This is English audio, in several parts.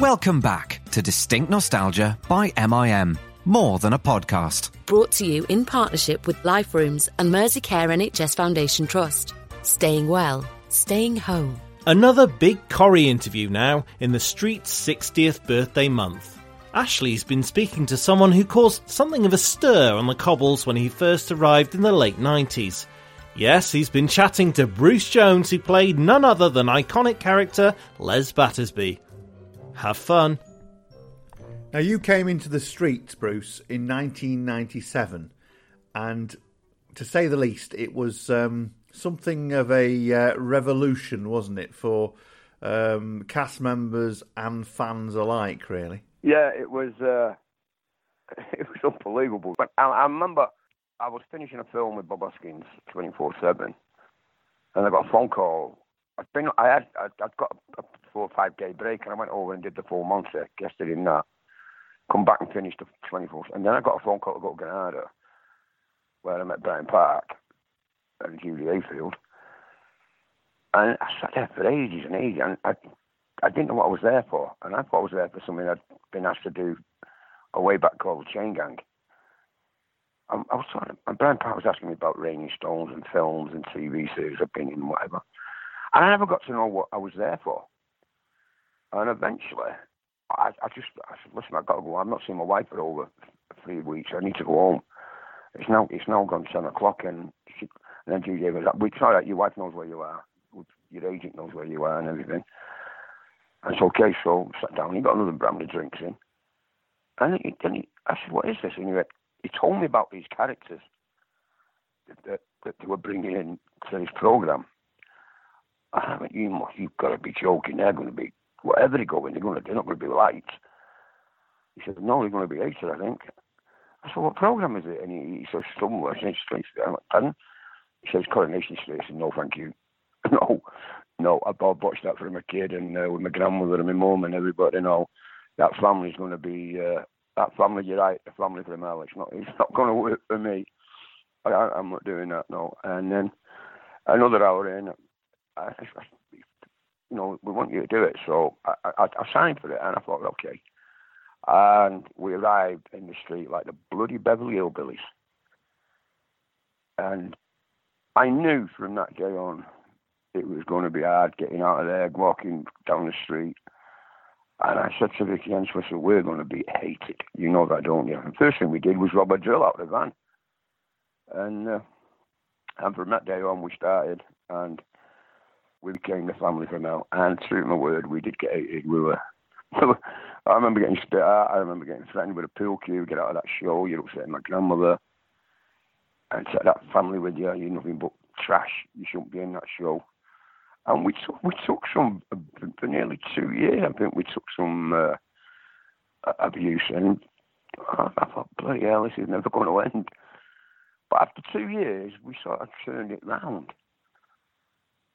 Welcome back to Distinct Nostalgia by MIM. More than a podcast. Brought to you in partnership with Life Rooms and Merseycare NHS Foundation Trust. Staying well, staying home. Another big Corrie interview now in the Street's 60th birthday month. Ashley's been speaking to someone who caused something of a stir on the cobbles when he first arrived in the late 90s. Yes, he's been chatting to Bruce Jones, who played none other than iconic character Les Battersby. Have fun. Now, you came into the streets, Bruce, in 1997, and to say the least, it was um, something of a uh, revolution, wasn't it, for um, cast members and fans alike, really? Yeah, it was. Uh, it was unbelievable. But I, I, remember I was finishing a film with Bob Hoskins, twenty four seven, and I got a phone call. I'd been, I had, I'd, got a, four or five day break, and I went over and did the full Monty, guessed it in that. Come back and finished the 24th, and then I got a phone call to go to Granada, where I met Brian Park and Judy Hayfield. And I sat there for ages and ages, and I, I didn't know what I was there for. And I thought I was there for something I'd been asked to do a way back called Chain Gang. I, I was and Brian Park was asking me about Raining Stones and films and TV series I've been in and whatever. And I never got to know what I was there for. And eventually, I, I just I said, listen, I've got to go. I've not seen my wife for over three weeks. I need to go home. It's now it's now gone ten o'clock, and she, and then Judy was like, "It's all right. Your wife knows where you are. Your agent knows where you are, and everything." And it's okay. So I sat down. He got another brand of drinks in, and he, then he, I said, "What is this?" And he went, he told me about these characters that, that, that they were bringing in to this program. And I went, "You must, you've got to be joking. They're going to be whatever they go in. They're going to, they're not going to be lights." He said, "No, they're going to be eight, I think." I said, what program is it? And he, he says, somewhere, I said, Street I went, pardon? He says, Coronation Street. I said, no, thank you. no, no, I watched that from a kid and uh, with my grandmother and my mum and everybody, you know, that family's going to be, uh, that family, you're right, the family from hell, it's not, it's not going to work for me. I, I'm not doing that, no. And then another hour in, I, I, you know, we want you to do it. So I, I, I signed for it and I thought, okay and we arrived in the street like the bloody Beverly Hillbillies. And I knew from that day on it was going to be hard getting out of there, walking down the street. And I said to Vicky Entwistle, we're going to be hated. You know that, don't you? And the first thing we did was rob a drill out of the van. And, uh, and from that day on, we started, and we became the family for now. And through my word, we did get hated. We were I remember getting spit at. I remember getting threatened with a pool cue. Get out of that show. You're upsetting my grandmother. And take that family with you. You're nothing but trash. You shouldn't be in that show. And we took we took some for nearly two years. I think we took some uh, abuse, and I thought, bloody hell, this is never going to end. But after two years, we sort of turned it round,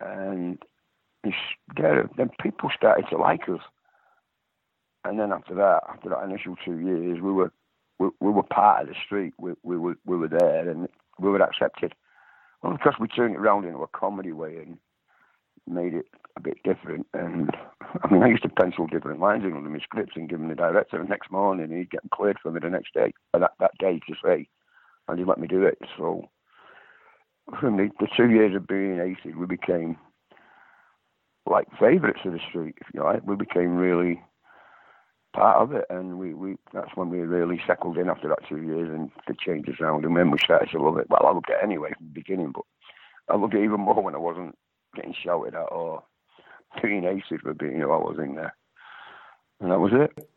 and then people started to like us and then after that, after that initial two years, we were we, we were part of the street. We, we were we were there, and we were accepted. Well, because we turned it around into a comedy way and made it a bit different. And I mean, I used to pencil different lines in my scripts and give them the director. The next morning, he'd get cleared for me the next day, uh, that that day to say, and he let me do it. So from the, the two years of being AC, we became like favourites of the street, if you like. We became really part of it, and we, we that's when we really settled in after that two years and the changes around, and then we started to love it. Well, I loved it anyway from the beginning, but I loved it even more when I wasn't getting shouted at or being aced for being who I was in there, and that was it.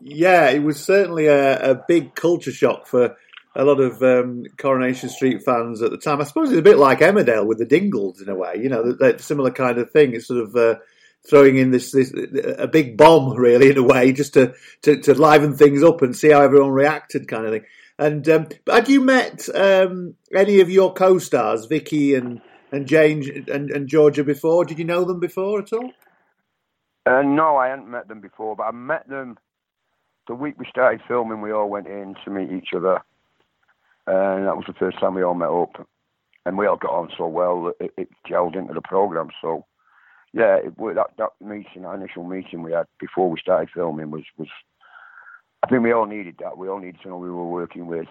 Yeah, it was certainly a, a big culture shock for a lot of um, Coronation Street fans at the time. I suppose it's a bit like Emmerdale with the Dingles in a way, you know, that, similar kind of thing. It's sort of uh, throwing in this, this a big bomb, really, in a way, just to, to, to liven things up and see how everyone reacted, kind of thing. And um, had you met um, any of your co-stars, Vicky and and Jane and, and Georgia, before? Did you know them before at all? Uh, no, I hadn't met them before, but I met them the week we started filming. We all went in to meet each other, and that was the first time we all met up, and we all got on so well that it, it gelled into the program. So yeah, it, that that meeting, our initial meeting we had before we started filming was was. I think we all needed that. We all needed to know we were working with.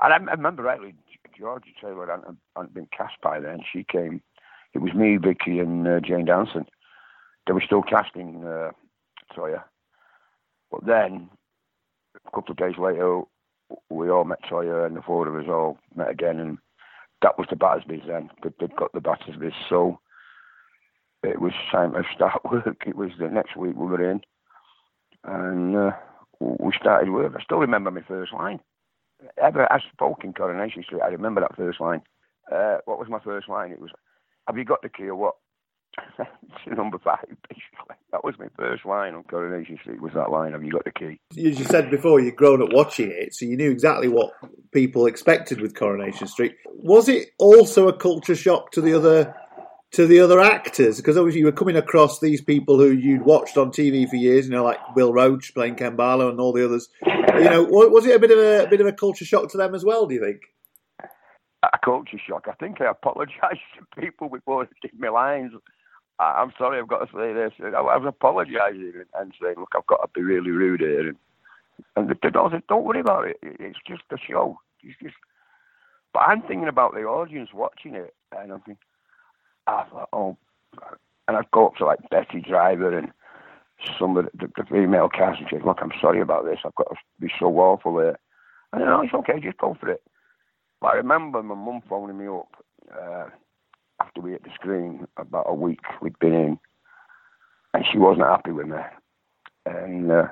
And I, I remember rightly, Georgia Taylor hadn't, hadn't been cast by then. She came. It was me, Vicky, and uh, Jane Danson. They were still casting uh. But then, a couple of days later, we all met Toyah, and the four of us all met again, and that was the Battersbys then. They'd got the Battersbys. So it was time to start work. It was the next week we were in, and uh, we started work. I still remember my first line. Ever I spoke in Coronation Street, I remember that first line. Uh, what was my first line? It was, "Have you got the key or what?" number five, basically. That was my first line on Coronation Street. Was that line? Have you got the key? As you said before, you'd grown up watching it, so you knew exactly what people expected with Coronation Street. Was it also a culture shock to the other to the other actors? Because obviously you were coming across these people who you'd watched on TV for years, you know, like Bill Roache playing Ken and all the others. You know, was it a bit of a, a bit of a culture shock to them as well? Do you think? A culture shock. I think I apologised to people before they give me lines. I'm sorry, I've got to say this. I was apologising and saying, look, I've got to be really rude here. And, and the, said, don't worry about it. It's just a show. It's just. But I'm thinking about the audience watching it, and I'm thinking, I thought, oh, and I'd go up to like Betty Driver and some of the, the female cast and say, look, I'm sorry about this. I've got to be so awful here. And know it's okay, just go for it. But I remember my mum phoning me up uh, after we hit the screen about a week we'd been in, and she wasn't happy with me. And uh,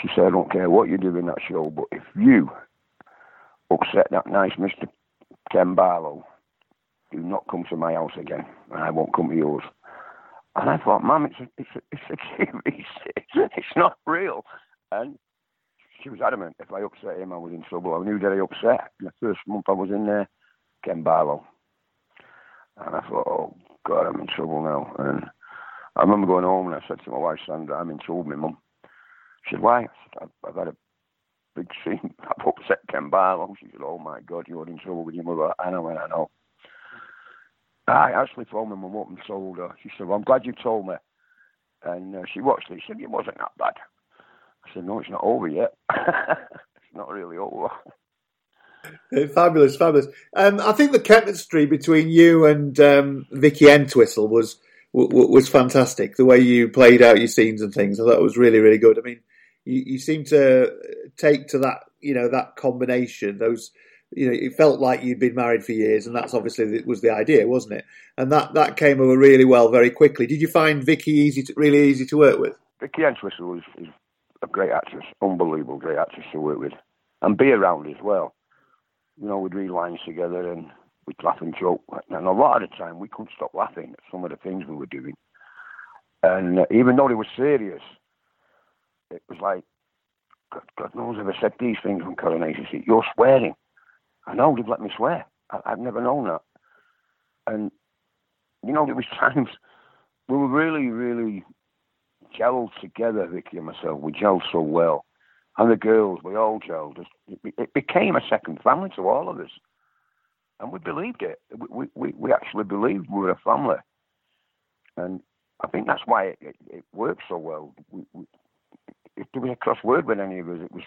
she said, I don't care what you do in that show, but if you upset that nice Mr. Ken Barlow, do not come to my house again, and I won't come to yours. And I thought, Mum, it's a, it's a, it's a TV. It's not real. And she was adamant. If I upset him, I was in trouble. I knew that I upset. The first month I was in there, Ken Barlow. And I thought, oh, God, I'm in trouble now. And I remember going home and I said to my wife, Sandra, I'm in trouble, my mum. She said, why? I said, I've, I've had a big scene. I've upset Ken Barlow. She said, oh, my God, you're in trouble with your mother. And I and I know. I actually phoned my mum up and told her. She said, well, I'm glad you told me. And uh, she watched it. She said, it wasn't that bad. I said, no, it's not over yet. it's not really over. Fabulous, fabulous. Um, I think the chemistry between you and um, Vicky Entwistle was w- was fantastic. The way you played out your scenes and things, I thought it was really, really good. I mean, you, you seem to take to that, you know, that combination, those you know, it felt like you'd been married for years, and that's obviously was the idea, wasn't it? And that that came over really well very quickly. Did you find Vicky easy, to, really easy to work with? Vicky Entwistle is a great actress, unbelievable great actress to work with, and be around as well. You know, we'd read lines together and we'd laugh and joke, and a lot of the time we couldn't stop laughing at some of the things we were doing. And uh, even though they were serious, it was like, God, God knows if I said these things on Coronation Street, you're swearing. I know they've let me swear. I, have never known that. And you know, there was times we were really, really gelled together, Vicky and myself. We gelled so well, and the girls, we all gelled. It, it became a second family to all of us, and we believed it. We we, we actually believed we were a family, and I think that's why it, it, it worked so well. We, we, if there was a cross word with any of us, it was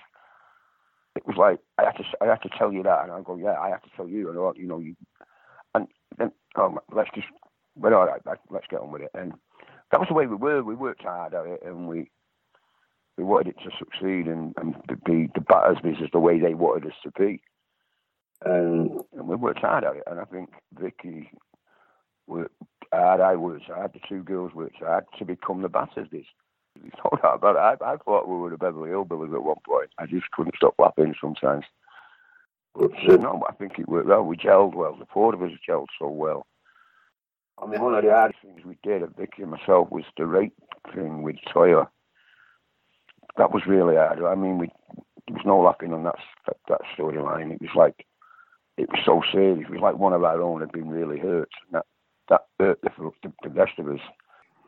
it was like I have to I have to tell you that, and I go, yeah, I have to tell you, and all, you know, you, and then oh, let's just, well, all right, let's get on with it, and that was the way we were. We worked hard at it, and we we wanted it to succeed, and and be the Battersbys is the way they wanted us to be, and, and we worked hard at it, and I think Vicky worked hard, I worked hard, the two girls worked hard to become the Battersbys. No doubt about. I, I thought we were the Beverly Hillbillies at one point. I just couldn't stop laughing sometimes. But uh, no, I think it worked well. We gelled well. The four of us gelled so well. I mean, one of the hardest things we did, Vicky and myself, was the rape thing with Toyah. That was really hard. I mean, we there was no laughing on that that, that storyline. It was like it was so serious. It was like one of our own had been really hurt. And that that hurt the, the, the rest of us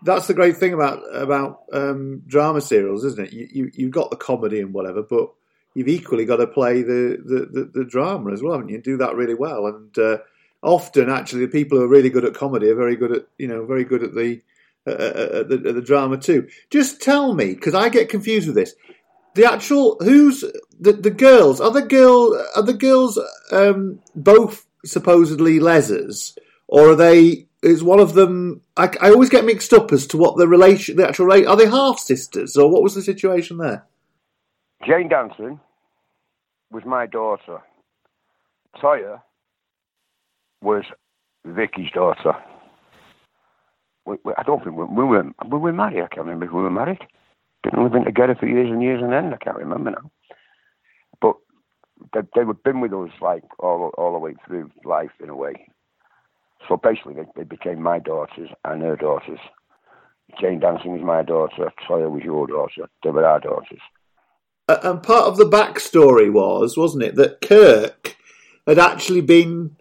that's the great thing about about um, drama serials, isn't it? You, you you've got the comedy and whatever, but you've equally got to play the the, the, the drama as well, haven't you? do that really well. And uh, often, actually, the people who are really good at comedy are very good at you know very good at the uh, at, the, at the drama too. Just tell me, because I get confused with this. The actual who's the the girls are the girl are the girls um, both supposedly lesers, or are they? Is one of them? I, I always get mixed up as to what the relation, the actual are they half sisters, or what was the situation there? Jane Danson was my daughter. Toyah was Vicky's daughter. We, we, I don't think we, we were we were married. I can't remember if we were married. Didn't live in together for years and years and then I can't remember now. But they, they would been with us like all all the way through life in a way. So basically, they, they became my daughters and her daughters. Jane Danson was my daughter. Toyah was your daughter. They were our daughters. Uh, and part of the backstory was, wasn't it, that Kirk had actually been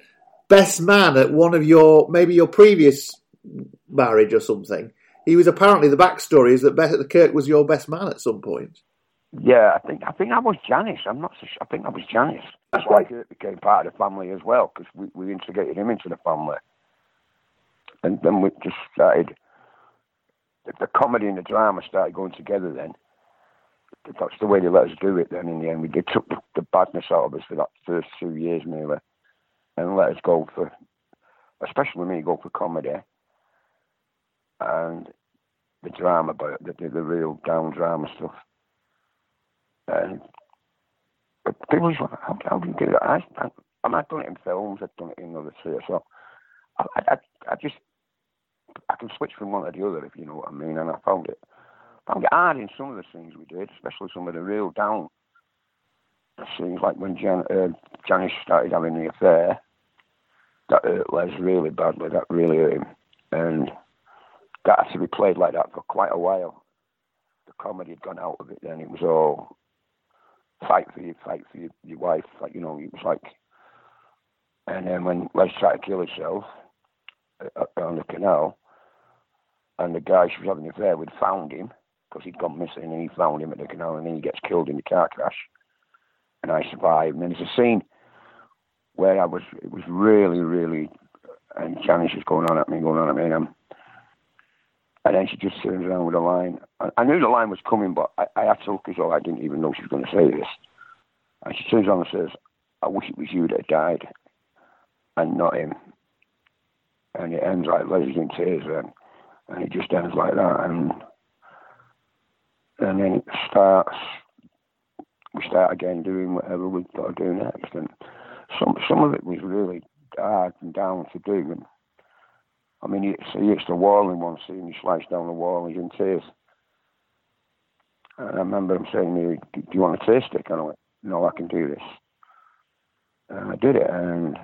best man at one of your maybe your previous marriage or something. He was apparently the backstory is that the Kirk was your best man at some point. Yeah, I think I think I was Janice. I'm not. So I think I was Janice. That's why Kirk became part of the family as well because we, we integrated him into the family, and then we just started. The, the comedy and the drama started going together. Then that's the way they let us do it. Then in the end, we did took the, the badness out of us for that first two years nearly, and let us go for, especially me, go for comedy and the drama, about the, the, the real down drama stuff. And but people just like, how, how do you get it? I, I, I mean, I've done it in films, I've done it in other theatre, so I, I, I just I can switch from one to the other if you know what I mean. And I found it found it hard in some of the scenes we did, especially some of the real down scenes, like when Jan, uh, Janice started having the affair. That hurt Les really badly. That really hurt him, and that had to be played like that for quite a while. The comedy had gone out of it. Then it was all fight for you, fight for your, your wife. Like you know, it was like. And then when Les tried to kill herself uh, on the canal, and the guy she was having an affair with found him because he'd gone missing, and he found him at the canal, and then he gets killed in the car crash. And I survived. And there's a scene where I was, it was really, really, and was going on at me, going on at me, and I'm and then she just turns around with a line. I, knew the line was coming, but I, I had to look as though I didn't even know she was going to say this. And she turns around and says, I wish it was you that died and not him. And it ends like Leslie's in tears then. And it just ends like that. And and then it starts, we start again doing whatever we've got to do next. And some some of it was really hard and down to do. And I mean, he, he hits the wall in one scene, he slides down the wall, he's in tears. And I remember him saying to me, Do you want a tear stick? And I went, No, I can do this. And I did it, and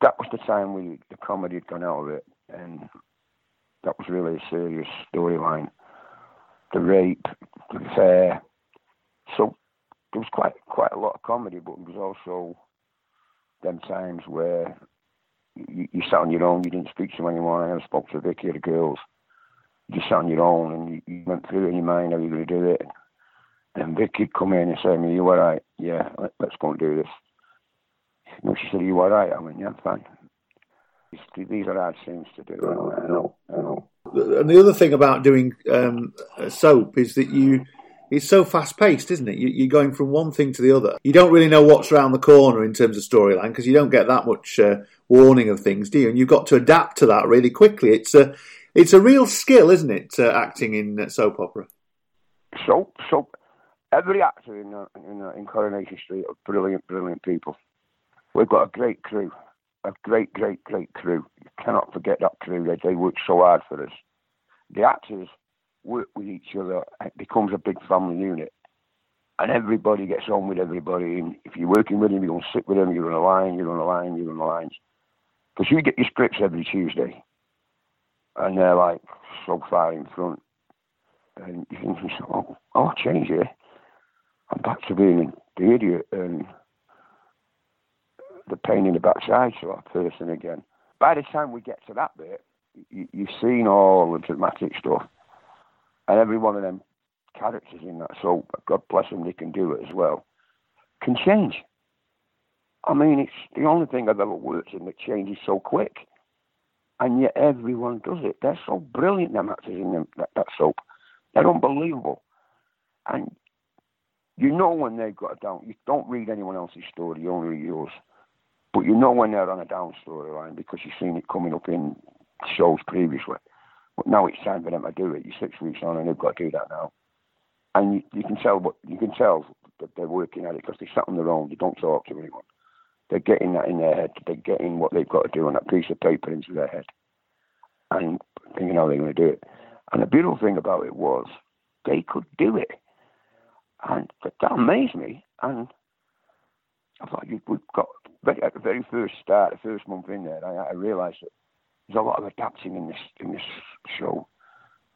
that was the time we the comedy had gone out of it, and that was really a serious storyline. The rape, the affair. So there was quite quite a lot of comedy, but it was also them times where you, you sat on your own. You didn't speak to anyone. I spoke to Vicky or the girls. You just sat on your own and you, you went through in your mind how you going to do it. And Vicky'd come in and say to me, you all right? Yeah, let, us go and do this. You know, she said, you all right? I went, yeah, fine. These are hard things to do. I know, I know. And the other thing about doing um, soap is that you it's so fast paced, isn't it? You, are going from one thing to the other. You don't really know what's around the corner in terms of storyline because you don't get that much uh, warning of things, do you? And you've got to adapt to that really quickly. It's a it's a real skill, isn't it? Uh, acting in uh, soap opera. Soap. Every actor in uh, in, uh, in Coronation Street are brilliant, brilliant people. We've got a great crew, a great, great, great crew. You cannot forget that crew. They they work so hard for us. The actors work with each other. It becomes a big family unit. And everybody gets on with everybody. And if you're working with them, you're going to sit with them, you're on a line, you're on a line, you're on a line. Because you get your scripts every Tuesday. And they're like so far in front. And you think, oh, I'll change it. I'm back to being the idiot and the pain in the backside sort of person again. By the time we get to that bit, you, you've seen all the dramatic stuff and every one of them characters in that soap, God bless them, they can do it as well, can change. I mean, it's the only thing I've ever worked in that changes so quick. and yet everyone does it. They're so brilliant, them actors in them, that, that soap. They're unbelievable. And you know when they've got a down. You don't read anyone else's story, you only read yours. But you know when they're on a down storyline because you've seen it coming up in shows previously. But now it's time for them to do it. You're six weeks on and they've got to do that now. And you, you can tell what you can tell that they're working at it because they sat on their own. They don't talk to anyone. They're getting that in their head. They're getting what they've got to do on that piece of paper into their head, and thinking how they're going to do it. And the beautiful thing about it was they could do it, and that, amazed me. And I thought we've got very, at the very first start, the first month in there, I, I realised that there's a lot of adapting in this in this show.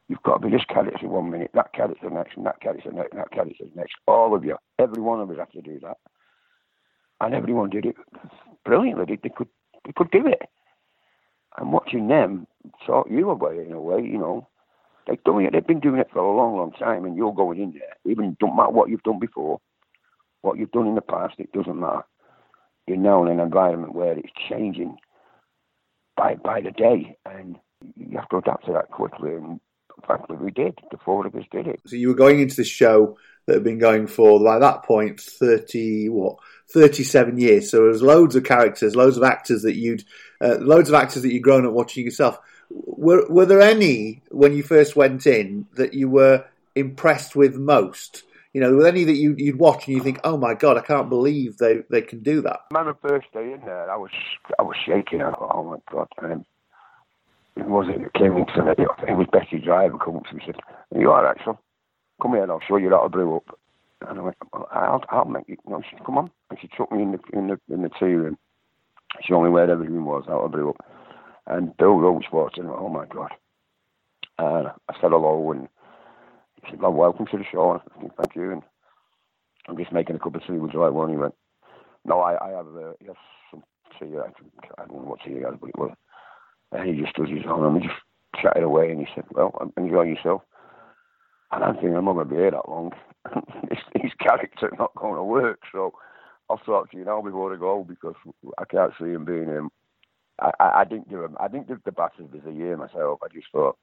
You've got to be this character one minute, that character next, and that character next, and that character next. All of you, every one of us have to do that and everyone did it brilliantly. They, could they could do it. And watching them taught you it in a way, you know. They've doing it. They've been doing it for a long, long time, and you're going in there. Even don't matter what you've done before, what you've done in the past, it doesn't matter. You're now in an environment where it's changing by by the day, and you have to adapt to that quickly. And frankly, we did. The four of us did it. So you were going into the show that had been going for by that point thirty what 37 years. So there's loads of characters, loads of actors that you'd, uh, loads of actors that you'd grown up watching yourself. Were, were there any when you first went in that you were impressed with most? You know, were any that you, you'd watch and you think, oh my god, I can't believe they, they can do that? My first day in there, I was I was shaking. I thought, oh my god. And it was it came up to me. It was Betty Driver come up to me and said, "Are you alright, son? Come here, and I'll show you how to brew up." And I went, well, I'll, I'll make you. No, she said, come on. And she took me in the in the in the tea room. She showed me where everything was, how I blew up. And Bill Roache walked in. Oh my God! And I said hello, and he said, well, welcome to the show. I said, thank you. And I'm just making a cup of tea. Would you like one? He went, no, I, I have uh, has some tea. I, I don't know what tea he has, but it was. And he just does his own, and we just chatted away. And he said, well, enjoy yourself. And don't think I'm going to be here that long. his, character not going to work. So talk to you now before I go because I can't see him being him. I, I, I didn't give him. I didn't give the Battersbys a year myself. I just thought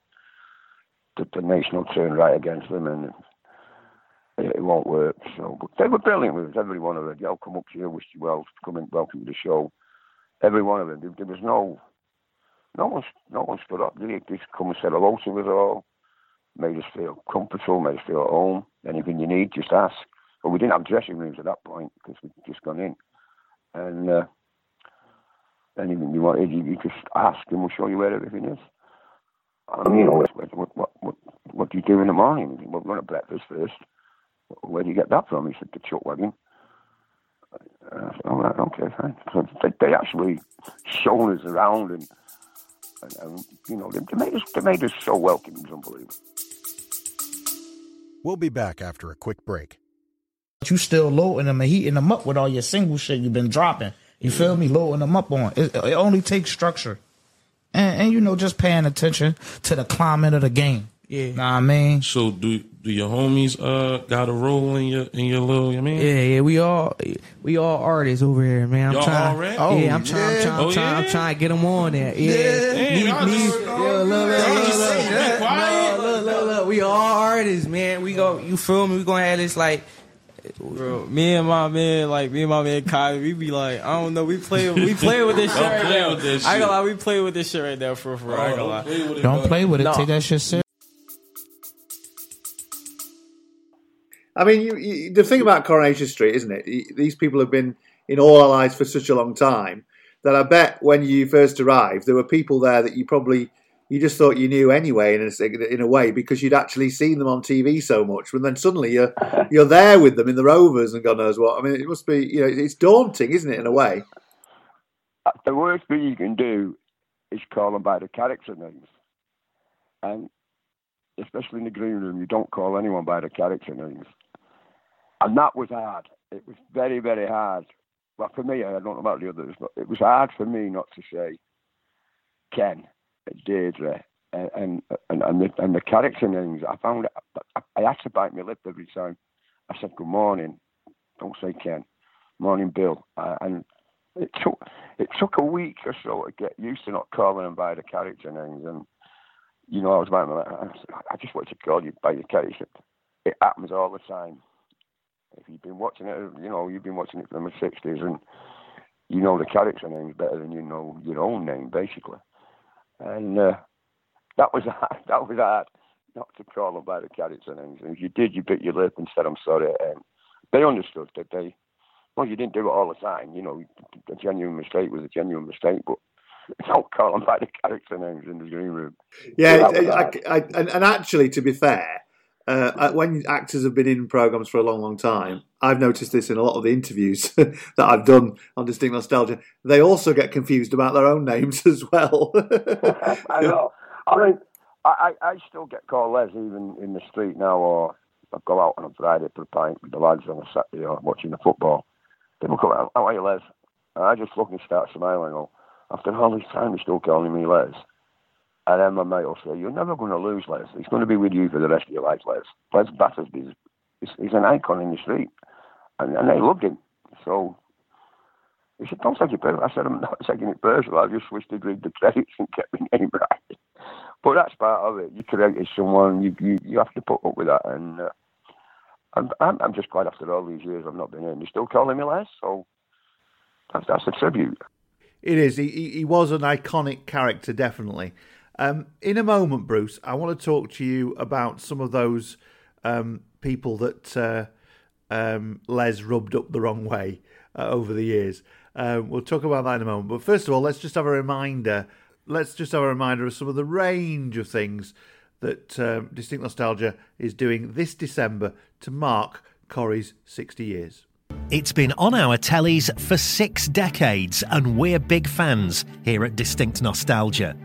the, the nation will turn right against them and it, won't work. So, but they were brilliant with us. Every one of them. I'll come up to you, wish you well, come in, welcome to the show. Every one of them. There, there was no, no one, no one stood up. They just come and said hello to us all made us feel comfortable, made us feel at home. Anything you need, just ask. But we didn't have dressing rooms at that point because we'd just gone in. And uh, anything you wanted, you, you just ask and we'll show you where everything is. And, you know, what, what, what, what, do you do in the morning? We're going to breakfast first. Where do you get that from? He said, the chuck wagon. Uh, all right, okay, fine. So they, they actually shown us around and, and, and you know, they, they, made us, they made us so welcoming, it's unbelievable. We'll be back after a quick break. You still loading them and heating them up with all your single shit you've been dropping. You feel me? Loading them up on. It, it only takes structure. And, and, you know, just paying attention to the climate of the game. Yeah. Know what I mean? So do do your homies uh got a role in your in your little I mean? Yeah, yeah, we all we all artists over here, man. I'm Y'all trying, already? yeah, I'm Oh, trying, I'm trying, I'm Oh, trying, I'm trying to get them on there. Yeah, Damn, y'all Me- me- just- yeah, look, look, look, Y'all look, look, look, quiet. look, look, look, we all artists, man. We go, you feel me? We gonna have this like. Bro, me and my man, like me and my man Kai, we be like, I don't know, we play, we play with this shit Don't right now. with this I ain't gonna lie, we play with this shit right now for for. I ain't gonna lie. play with it, Don't play with it. No. Take that shit serious. I mean, you, you, the thing about Coronation Street, isn't it? These people have been in all our lives for such a long time that I bet when you first arrived, there were people there that you probably you just thought you knew anyway, in a, in a way, because you'd actually seen them on TV so much. And then suddenly you're you're there with them in the Rovers and God knows what. I mean, it must be you know it's daunting, isn't it, in a way? Uh, the worst thing you can do is call them by the character names. And especially in the green room, you don't call anyone by the character names. And that was hard. It was very, very hard. Well, for me, I don't know about the others, but it was hard for me not to say Ken, Deirdre, and and and, the, and the character names. I found I, I had to bite my lip every time. I said good morning. Don't say Ken. Morning, Bill. And it took it took a week or so to get used to not calling them by the character names, and you know, I was about I just want to call you by your character. It happens all the time. If you've been watching it, you know, you've been watching it from the sixties, and you know the character names better than you know your own name, basically. And uh, that was hard. that was hard not to call them by the character names. And if you did, you bit your lip and said, "I'm sorry." And they understood that they, well, you didn't do it all the time. You know, a genuine mistake was a genuine mistake, but don't call them by the character names in the green room. Yeah, so I, I, I, and, and actually, to be fair, uh, when actors have been in programs for a long, long time, I've noticed this in a lot of the interviews that I've done on Distinct Nostalgia. They also get confused about their own names as well. I know. I mean, I, I still get called Les even in the street now, or I go out on a Friday for a pint with the lads on a Saturday or watching the football. People come out, how are you, Les? And I just fucking start smiling. After all this time, you're still calling me Les. And then my mate will say, You're never going to lose Les. He's going to be with you for the rest of your life, Les. Les Battersby is he's an icon in the street. And, and they loved him. So he said, Don't take it personal. I said, I'm not taking it personal. I just wish they'd read the credits and get my name right. But that's part of it. You created someone, you you, you have to put up with that. And uh, I'm, I'm, I'm just glad after all these years I've not been in. They're still calling me Les. So that's, that's a tribute. It is. He, he was an iconic character, definitely. Um, in a moment, Bruce, I want to talk to you about some of those um, people that uh, um, Les rubbed up the wrong way uh, over the years. Uh, we'll talk about that in a moment. But first of all, let's just have a reminder. Let's just have a reminder of some of the range of things that um, Distinct Nostalgia is doing this December to mark Corrie's 60 years. It's been on our tellies for six decades, and we're big fans here at Distinct Nostalgia.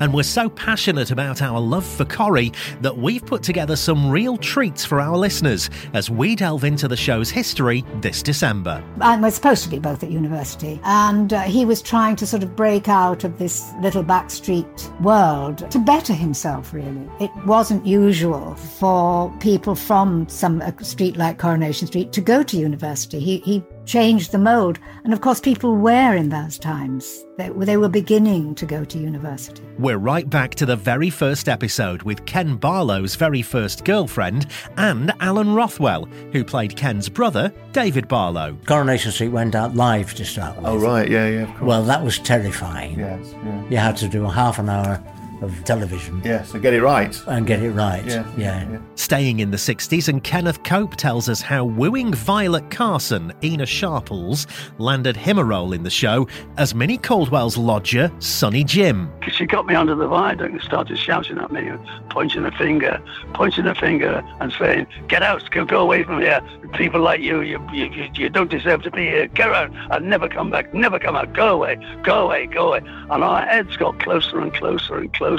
And we're so passionate about our love for Corrie that we've put together some real treats for our listeners as we delve into the show's history this December. I was supposed to be both at university, and uh, he was trying to sort of break out of this little backstreet world to better himself, really. It wasn't usual for people from some street like Coronation Street to go to university. He, he changed the mold. And of course, people were in those times. They, they were beginning to go to university. We're right back to the very first episode with Ken Barlow's very first girlfriend and Alan Rothwell, who played Ken's brother, David Barlow. Coronation Street went out live to start with. Oh, right, yeah, yeah. Well, that was terrifying. Yes, yeah. You had to do a half an hour of television. Yeah, so get it right. And get it right. Yeah. yeah. yeah. Staying in the 60s, and Kenneth Cope tells us how wooing Violet Carson, Ena Sharples, landed him a role in the show as Minnie Caldwell's lodger, Sonny Jim. She got me under the viaduct and started shouting at me, pointing a finger, pointing a finger, and saying, Get out, go, go away from here. People like you, you, you, you don't deserve to be here. Get out and never come back, never come out. Go away, go away, go away. And our heads got closer and closer and closer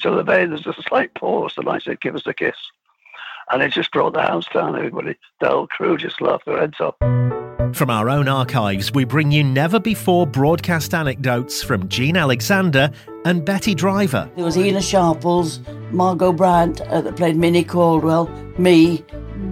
till the day there's a slight pause, and I said, Give us a kiss. And it just brought the house down. Everybody, the whole crew just laughed their heads off. From our own archives, we bring you never before broadcast anecdotes from Jean Alexander and Betty Driver. There was Ena Sharples, Margot Bryant uh, that played Minnie Caldwell, me,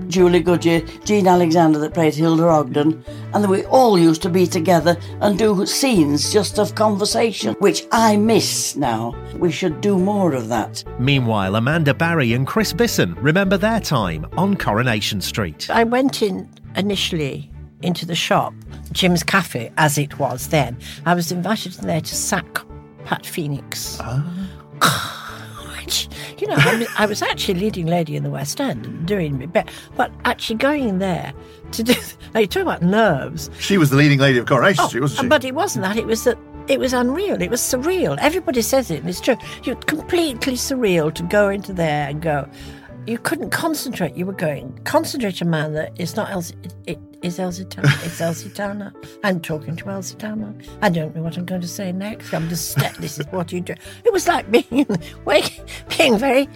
Julie Goodyear, Jean Alexander that played Hilda Ogden, and that we all used to be together and do scenes just of conversation, which I miss now. We should do more of that. Meanwhile, Amanda Barrie and Chris Bisson remember their time on Coronation Street. I went in initially into the shop, Jim's Cafe, as it was then. I was invited in there to sack Pat Phoenix. Which, ah. you know, I was, I was, actually leading lady in the West End and doing my best, but actually going in there to do. Now you talk about nerves. She was the leading lady of Coronation Oh, Street, wasn't she? But it wasn't that. It was that. It was unreal. It was surreal. Everybody says it, and it's true. You're completely surreal to go into there and go. You couldn't concentrate. You were going concentrate. A man that is not else. It, it is Elsie. It's Elsie Tanner. I'm talking to Elsie Tanner. I don't know what I'm going to say next. I'm just. St- this is what you do. It was like being in, wake, being very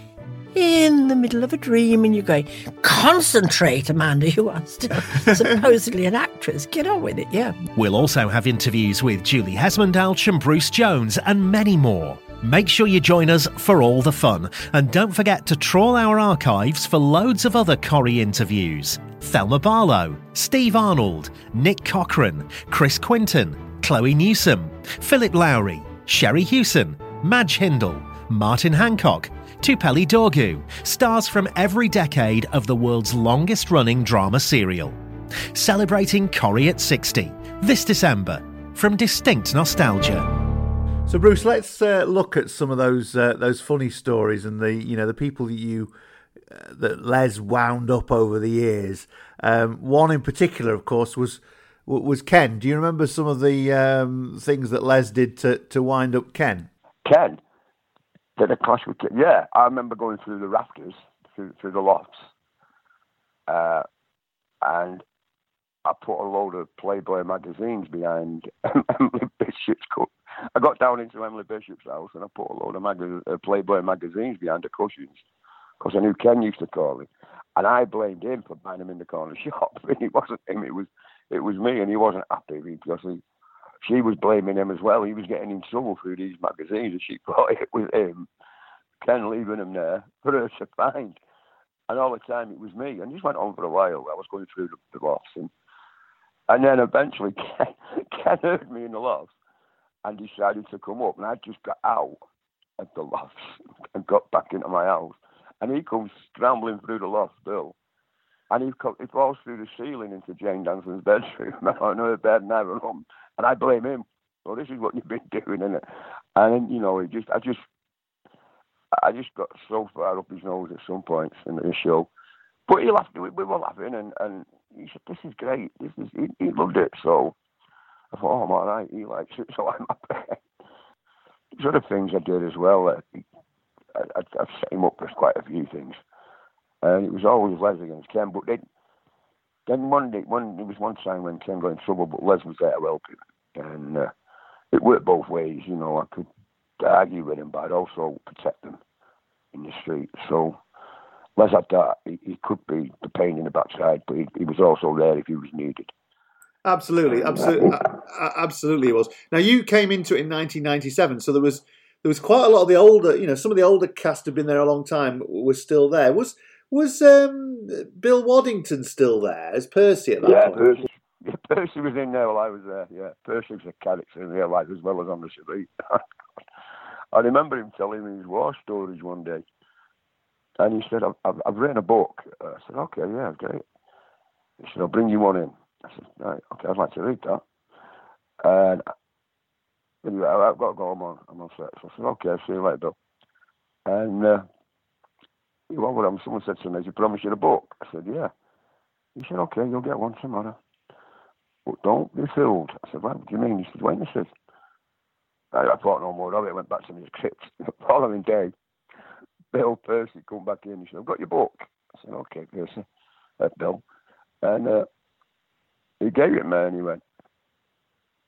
in the middle of a dream, and you're going concentrate, Amanda. You are still supposedly an actress. Get on with it. Yeah. We'll also have interviews with Julie Hesmondhalgh and Bruce Jones and many more. Make sure you join us for all the fun. And don't forget to trawl our archives for loads of other Corrie interviews. Thelma Barlow, Steve Arnold, Nick Cochrane, Chris Quentin, Chloe Newsome, Philip Lowrie, Sherrie Hewson, Madge Hindle, Martin Hancock, Tupele Dorgu, stars from every decade of the world's longest running drama serial. Celebrating Corrie at 60 this December from Distinct Nostalgia. So, Bruce, let's uh, look at some of those uh, those funny stories and the you know the people that you uh, that Les wound up over the years. Um, one in particular, of course, was was Ken. Do you remember some of the um, things that Les did to, to wind up Ken? Ken did a clash with Ken. Yeah, I remember going through the rafters, through through the lofts, uh, and I put a load of Playboy magazines behind Bishop's coat. I got down into Emily Bishop's house and I put a load of mag- uh, Playboy magazines behind the cushions because I knew Ken used to call him, and I blamed him for buying them in the corner shop. It wasn't him; it was it was me, and he wasn't happy because he, she was blaming him as well. He was getting in trouble through these magazines, and she thought it was him, Ken leaving him there for her to find. And all the time it was me, and this went on for a while. I was going through the, the and and then eventually Ken, Ken heard me in the lofts and decided to come up, and I just got out of the loft and got back into my house, and he comes scrambling through the loft, Bill and he, he falls through the ceiling into Jane Danson's bedroom on her bed and I home, and I blame him. Well, this is what you've been doing, isn't it? And you know, it just, I just, I just got so far up his nose at some points in the show. But he laughed. We, we were laughing, and, and he said, "This is great. This is." He, he loved it. So I thought, "Oh, I'm all right. He likes it, so I'm happy." There's other things I did as well. I, I, I've set him up for quite a few things and it was always Les against Ken. But then, then one day, one there was one time when Ken got in trouble, but Les was there to help him, and uh, it worked both ways. You know, I could argue with him, but I'd also protect him in the street. So Les had that. He, he could be the pain in the backside, but he, he was also there if he was needed. Absolutely, absolutely, absolutely, it was. Now you came into it in 1997, so there was there was quite a lot of the older, you know, some of the older cast had been there a long time, was still there. Was was um, Bill Waddington still there as Percy at that yeah, point? Percy, yeah, Percy was in there while I was there. Yeah, Percy was a character in real life as well as on the street. I remember him telling me his war stories one day, and he said, "I've, I've, I've written a book." I said, "Okay, yeah, great." He said, "I'll bring you one in." I said, "Right, okay, I'd like to read that." And anyway, I've got to go. I'm on, I'm on set. So I said, "Okay, I'll see you later, Bill." And uh, well, well, someone said to me, "You promise you a book?" I said, "Yeah." He said, "Okay, you'll get one tomorrow, but don't be fooled." I said, "What do you mean?" He said, "Wait second." I, I thought no more of it. Went back to my script. The following day, Bill Percy come back in. He said, "I've got your book." I said, "Okay, Percy, uh, Bill," and uh, he gave it me, and he went,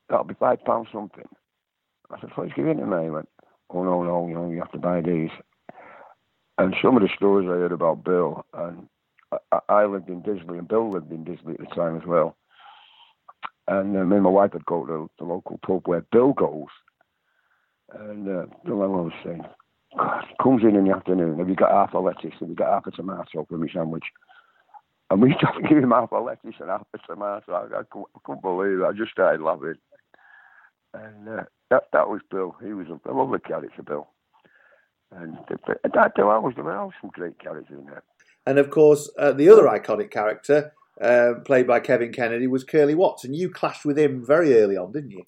"That'll be five pounds something." I said, "Please give it me." He went, "Oh no, no, you know, you have to buy these." And some of the stories I heard about Bill, and I, I lived in Disley, and Bill lived in Disley at the time as well. And uh, me and my wife would go to the local pub where Bill goes. And uh, Bill was saying, God, comes in in the afternoon. Have you got half a lettuce? Have you got half a tomato for my sandwich? And we giving him half a lettuce and half a tomato. I, I, couldn't, I couldn't believe it. I just started laughing. And uh, that that was Bill. He was a, a lovely character, Bill. And that there was there were some great characters in there. And of course, uh, the other iconic character, uh, played by Kevin Kennedy, was Curly Watts, and you clashed with him very early on, didn't you?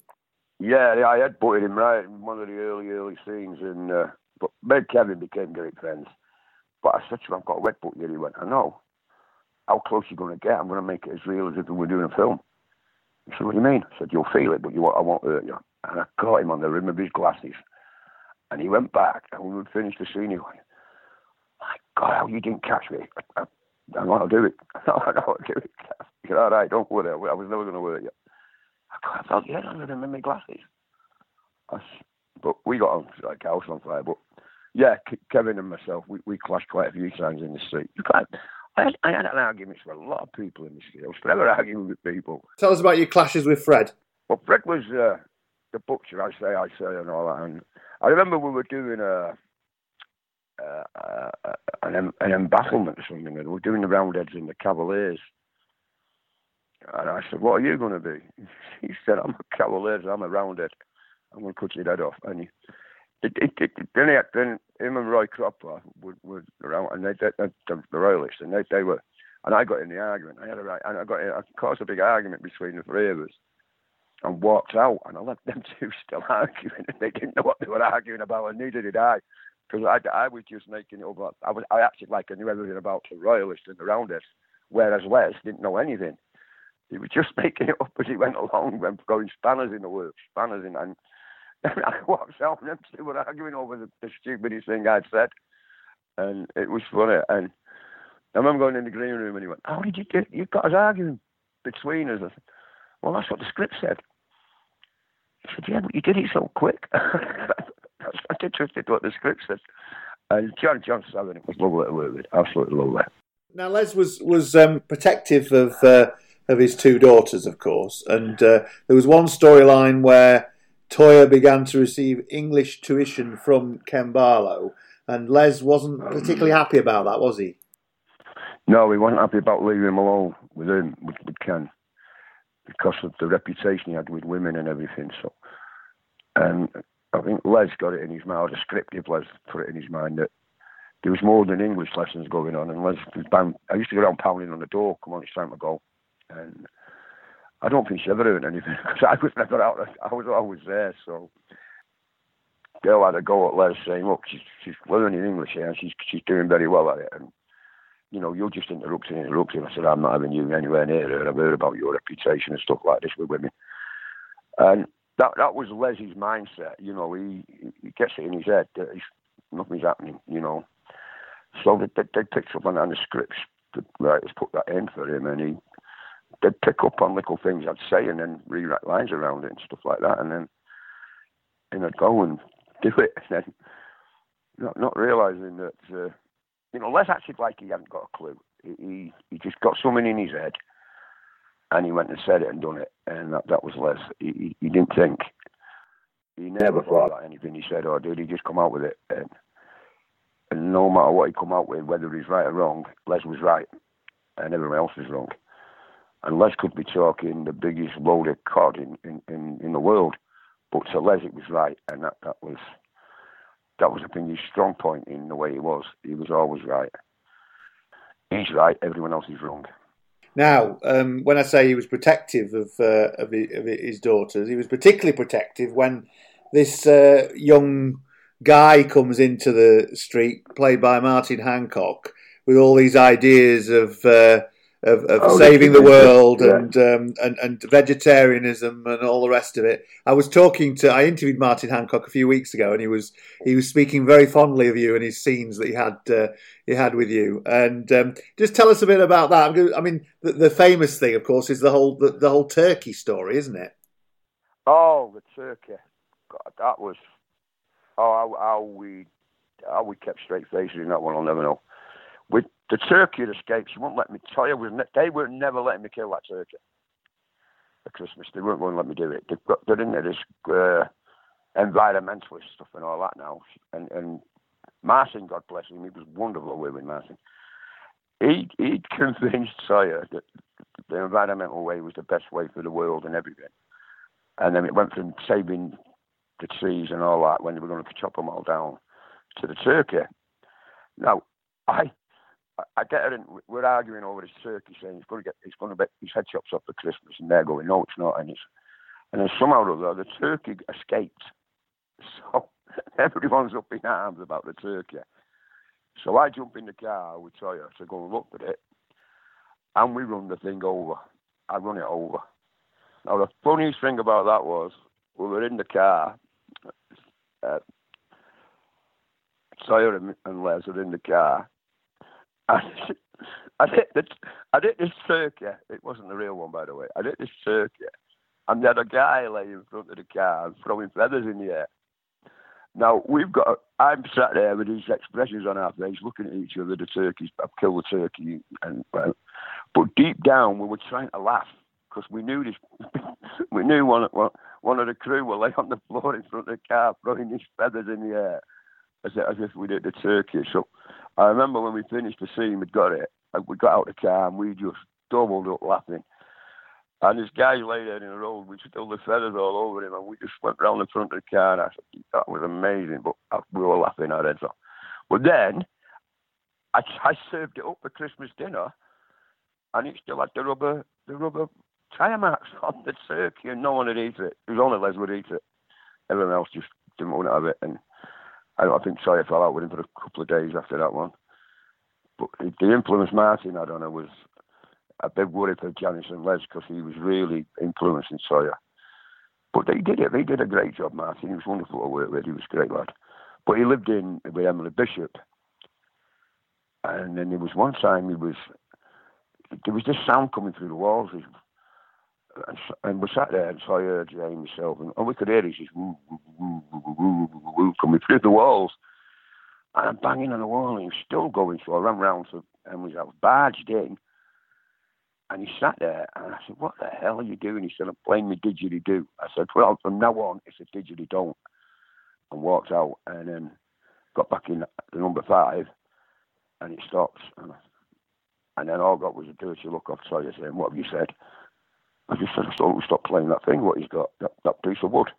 Yeah, I had butted him right in one of the early, early scenes, and uh, but me and Kevin became great friends. But I said to him, "I've got a wet book here." He went, "I know. How close you're going to get? I'm going to make it as real as if we were doing a film." He said, "What do you mean?" I said, "You'll feel it, but you, I won't hurt you." And I caught him on the rim of his glasses. And he went back, and when we finished the scene, he went, My God, how you didn't catch me. I, I, I know how to do it. I know do it. He said, All right, don't worry. I was never going to hurt you. I felt, yeah, under them in my glasses. I, but we got on like house on fire. But yeah, Kevin and myself, we, we clashed quite a few times in the street. I had, I had an argument with a lot of people in the street. I was forever arguing with people. Tell us about your clashes with Fred. Well, Fred was uh, the butcher, I say, I say, and all that. And I remember we were doing a, uh, uh, an, an embattlement or something. We were doing the Roundheads and the Cavaliers. And I said, what are you going to be? He said, I'm a cavalier, I'm a roundhead. I'm going to cut your head off. And he, it, it, it, then, he, then him and Roy Cropper were, were around, and they, they, they, the royalists, and they, they were, and I got in the argument. I had a right, and I got, in, I caused a big argument between the three of us, and walked out, and I left them two still arguing, and they didn't know what they were arguing about, and neither did I, because I, I was just making it up. I was, I acted like I knew everything about the royalists and the roundheads, whereas Les didn't know anything. He was just making it up as he went along, when throwing spanners in the works, spanners in, and I walked out and them two were arguing over the, the stupidest thing I'd said. And it was funny. And I remember going in the green room and he went, How did you get you got us arguing between us? I said, Well that's what the script said. He said, Yeah, but you did it so quick. I did trust it what the script said. And John John it was lovely to work with, absolutely lovely. Now Les was was um, protective of uh, of his two daughters, of course, and uh, there was one storyline where Toyah began to receive English tuition from Ken and Les wasn't particularly happy about that, was he? No, he wasn't happy about leaving him alone with him, with, with Ken, because of the reputation he had with women and everything. So, and I think Les got it in his mind, a scriptive Les put it in his mind that there was more than English lessons going on, and Les was bound. I used to go around pounding on the door, come on, it's time to go, and I don't think she ever heard anything because I was never out. I was always there. So girl had a go at Les saying, "Look, she's she's learning English here, and she's she's doing very well at it." And you know, you're just interrupting, interrupting. I said, "I'm not having you anywhere near her. I've heard about your reputation and stuff like this with women." And that that was Les's mindset. You know, he he gets it in his head that nothing's happening. You know, so they they, they picked up on, on the scripts. The writers put that in for him, and he they'd pick up on little things I'd say and then rewrite lines around it and stuff like that, and then and I'd go and do it, and then not not realizing that uh, you know Les acted like he hadn't got a clue. He, he just got something in his head, and he went and said it and done it, and that that was Les. He he, he didn't think. He never thought about anything he said or did. He just come out with it, and and no matter what he come out with, whether he's right or wrong, Les was right, and everyone else was wrong and Les could be talking the biggest loaded cod in, in, in, in the world. But to Les it was right and that, that was that was I think his strong point in the way he was. He was always right. He's right, everyone else is wrong. Now, um, when I say he was protective of, uh, of, his, of, his, daughters, he was particularly protective when this uh, young guy comes into the street, played by Martin Hancock, with all these ideas of uh, of, of oh, saving the world yeah. and, um, and and vegetarianism and all the rest of it. I was talking to I interviewed Martin Hancock a few weeks ago, and he was he was speaking very fondly of you and his scenes that he had uh, he had with you. And um, just tell us a bit about that. I mean, the, the famous thing, of course, is the whole the, the, whole turkey story, isn't it? Oh, the turkey! God, that was oh how, how we how we kept straight faces in that one. I'll never know. With the turkey had escaped. She wouldn't let me tell you. They were never letting me kill that turkey at Christmas. They weren't going to let me do it. They've got, they're into this uh, environmentalist stuff and all that now. And, and Martin, God bless him, he was wonderful with Martin. He he'd convinced Toyah that the environmental way was the best way for the world and everything. And then it went from saving the trees and all that when they were going to chop them all down to the turkey. Now, I I get it. We're arguing over this turkey, saying he's going to get, he's going to get his head chopped off for Christmas, and they're going, no, it's not, and it's, and then somehow or other, the turkey escaped. So everyone's up in arms about the turkey. So I jump in the car with Toyah to go and look at it, and we run the thing over. I run it over. Now the funniest thing about that was we were in the car. Uh, Toyah and, and Les are in the car, I, I did this, I did this turkey. It wasn't the real one, by the way. I did this turkey, and then a guy lay in front of the car throwing feathers in the air. Now we've got. I'm sat there with these expressions on our face, looking at each other. The turkeys, I've killed the turkey, and well, but deep down we were trying to laugh because we knew this. we knew one, one one of the crew will lay on the floor in front of the car, throwing these feathers in the air, as, as if we did the turkey. So I remember when we finished the scene, we'd got it, we got out of the car and we just doubled up laughing. And this guy lay there in the road with still the feathers all over him, and we just went round the front of the car. And I said, that was amazing, but uh, we were laughing our heads off. But then I, I served it up for Christmas dinner, and it still had the rubber, the rubber tyre marks on the turkey, and no one would eat it. It was only Les would eat it. Everyone else just didn't want to have it, and I don't think Toyah fell out with him for a couple of days after that one. But the influence Martin had on her was a big worry for Janice and Les because he was really influencing Toyah. But they did it. They did a great job, Martin. He was wonderful to work with. He was a great lad. But he lived in with Emily Bishop. And then there was one time he was, there was this sound coming through the walls. And we sat there and so I heard Jane myself, and we could hear is this woo, woo, woo, woo, woo, woo, woo, coming through the walls. And I'm banging on the wall, and he was still going. So I ran round to Emily's house, barged in, and he sat there, and I said, "What the hell are you doing?" He said, "I'm playing me didgeridoo." I said, "Well, from now on, it's a didgeridoo." Don't. And walked out, and then got back in the number five, and it stopped. And, and then all I got was a dirty look off Toyah saying, "What have you said?" I just said, "I thought we stop playing that thing. What he's got, that, that piece of wood."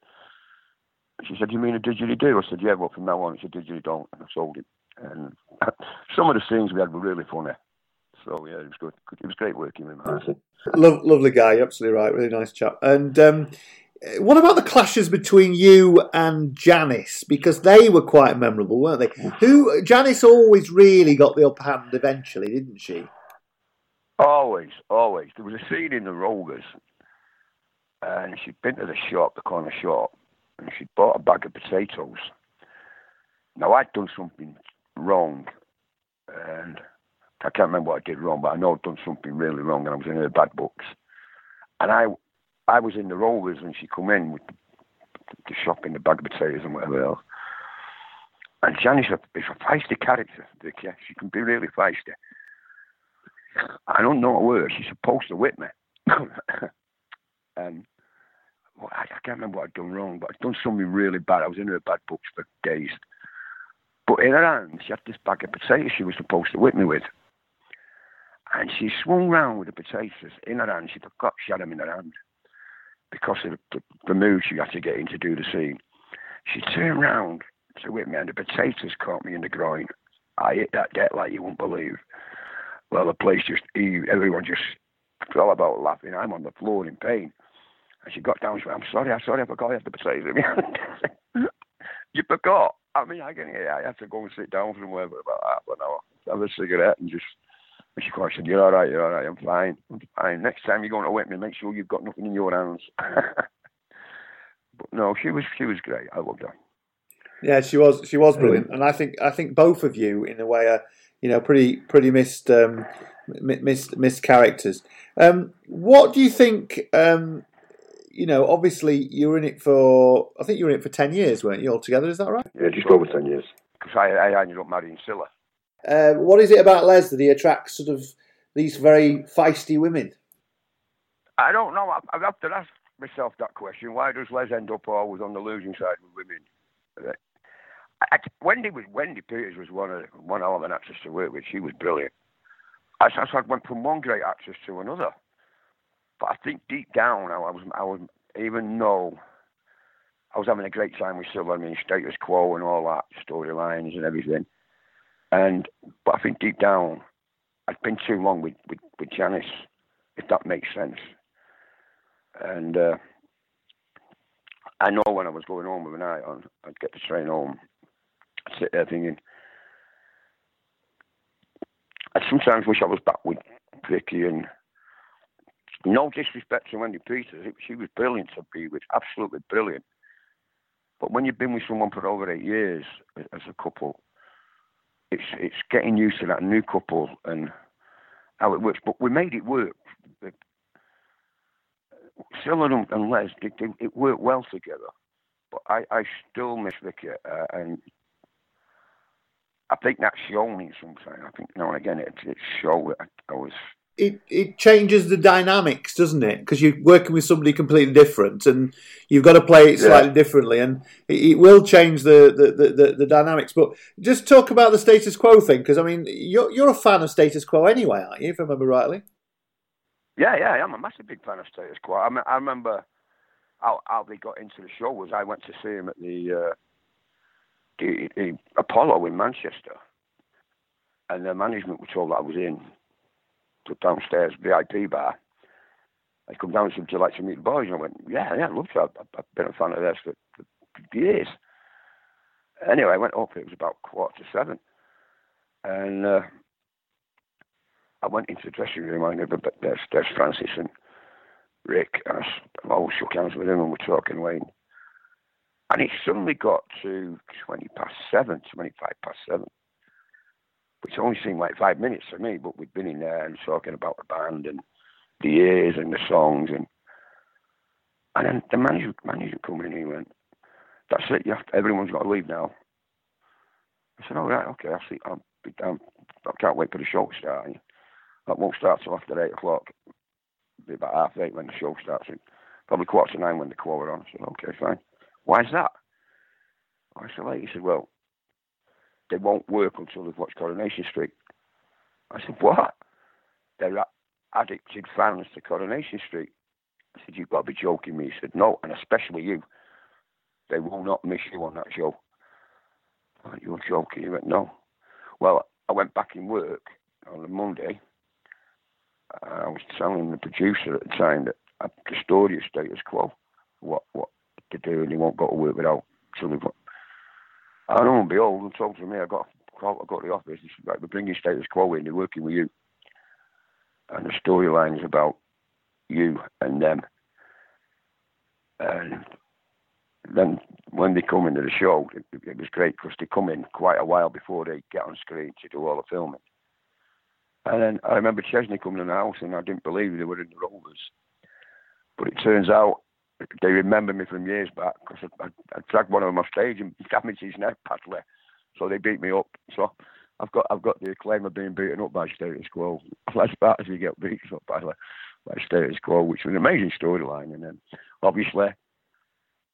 She said, "You mean a didgeridoo?" I said, "Yeah, well, from now on, it's a didgeridoo." And I sold it. And some of the scenes we had were really funny. So yeah, it was good. It was great working with him. Lo- lovely guy, you're absolutely right. Really nice chap. And um, what about the clashes between you and Janice? Because they were quite memorable, weren't they? Who Janice always really got the upper hand eventually, didn't she? Always, always. There was a scene in the Rovers, and she'd been to the shop, the corner shop, and she'd bought a bag of potatoes. Now I'd done something wrong, and I can't remember what I did wrong, but I know I'd done something really wrong, and I was in her bad books. And I, I was in the Rovers, and she come in with the, shop in the bag of potatoes and whatever else. And Janice is a feisty character. She can be really feisty. I don't know word. She's supposed to whip me. and well, I, I can't remember what I'd done wrong, but I'd done something really bad. I was in her bad books for days. But in her hand, she had this bag of potatoes she was supposed to whip me with. And she swung round with the potatoes in her hand. She forgot she had them in her hand because of the, the mood she had to get in to do the scene. She turned round to whip me, and the potatoes caught me in the groin. I hit that deck like you won't believe. Well, the place just, everyone just fell about laughing. I'm on the floor in pain. And she got down. She went, I'm sorry, I'm sorry, I forgot I had the potatoes in my hand. you forgot? I mean, I can I had to go and sit down somewhere for about half an hour, have a cigarette, and just. And she quite said, "You're all right, you're all right. I'm fine. I'm fine. Next time you're going to whip me, make sure you've got nothing in your hands." but no, she was she was great. I loved her. Yeah, she was she was brilliant, and I think I think both of you, in a way, are you know pretty pretty missed um, missed missed characters. Um, what do you think? Um, you know, obviously you were in it for I think you were in it for ten years, weren't you altogether? Is that right? Yeah, just over ten years. Because I, I ended up marrying Cilla. Uh, what is it about Les that he attracts sort of these very feisty women? I don't know. I've often asked myself that question. Why does Les end up always on the losing side with women? I, Wendy was Wendy Peters was one of one hell of an actress to work with. She was brilliant. I, I went from one great actress to another. But I think deep down, I was, I was, even though I was having a great time with Cilla, I mean, Status Quo and all that storylines and everything. And but I think deep down, I'd been too long with with, with Janice, if that makes sense. And uh, I know when I was going home with a night on, I'd get the train home, sit there thinking. I sometimes wish I was back with Vicky and no disrespect to Wendy Peters, she was brilliant to be with, absolutely brilliant. But when you've been with someone for over eight years as a couple, it's it's getting used to that new couple and how it works. But we made it work. Cilla and Les, they, it worked well together. But I, I still miss Vicky, uh, and I think that's shown me sometimes. I think now and again it, it showed I, I was it, it changes the dynamics, doesn't it? Because you're working with somebody completely different, and you've got to play it slightly yeah. differently, and it, it, will change the the, the, the, the dynamics. But just talk about the Status Quo thing, because I mean, you're you're a fan of Status Quo anyway, aren't you? If I remember rightly. Yeah, yeah, I'm a massive big fan of Status Quo. I, me- I remember how, how they got into the show was I went to see him at the, uh, the, the Apollo in Manchester, and the management were told I was in the downstairs VIP bar. I come down and said, "Would you like to meet the boys?" And I went, "Yeah, yeah, I'd love to. I've, I've been a fan of theirs for, for years." Anyway, I went up. It was about quarter to seven, and uh, I went into the dressing room. I knew that there's, there's Francis and Rick, and I I always shook hands with him, and we're talking away. And it suddenly got to 20 past seven, 25 past seven, which only seemed like five minutes to me, but we'd been in there and talking about the band and the years and the songs. And and then the manager, manager come in and he went, That's it, you have to, everyone's got to leave now. I said, All right, okay, I'll see. I'll be down. I can't wait for the show to start. And That won't start till after eight o'clock. It'll be about half eight when the show starts. And probably quarter to nine when the call are on. I said, Okay, fine. Why's that? I said, like, he said, Well, they won't work until they've watched Coronation Street. I said, What? They're addicted fans to Coronation Street. I said, You've got to be joking me. He said, No, and especially you. They will not miss you on that show. Went, You're joking. He went, No. Well, I went back in work on a Monday. I was telling the producer at the time that I restored your status quo, what what to do, and he won't go to work without. So they've got. I know and behold, and told to me, I got I got to the office. He said, we're bringing Status Quo in. They're working with you, and the storyline's about you and them. And then when they come into the show, it, it was great because they come in quite a while before they get on screen to do all the filming. And then I remember Chesney coming in the house, and I didn't believe they were in the Rovers. But it turns out they remember me from years back because I, I, I dragged one of them off stage and damaged his neck badly, so they beat me up. So I've got I've got the acclaim of being beaten up by Status Quo. As bad as you get beaten up by by Status Quo, which was an amazing storyline. And then obviously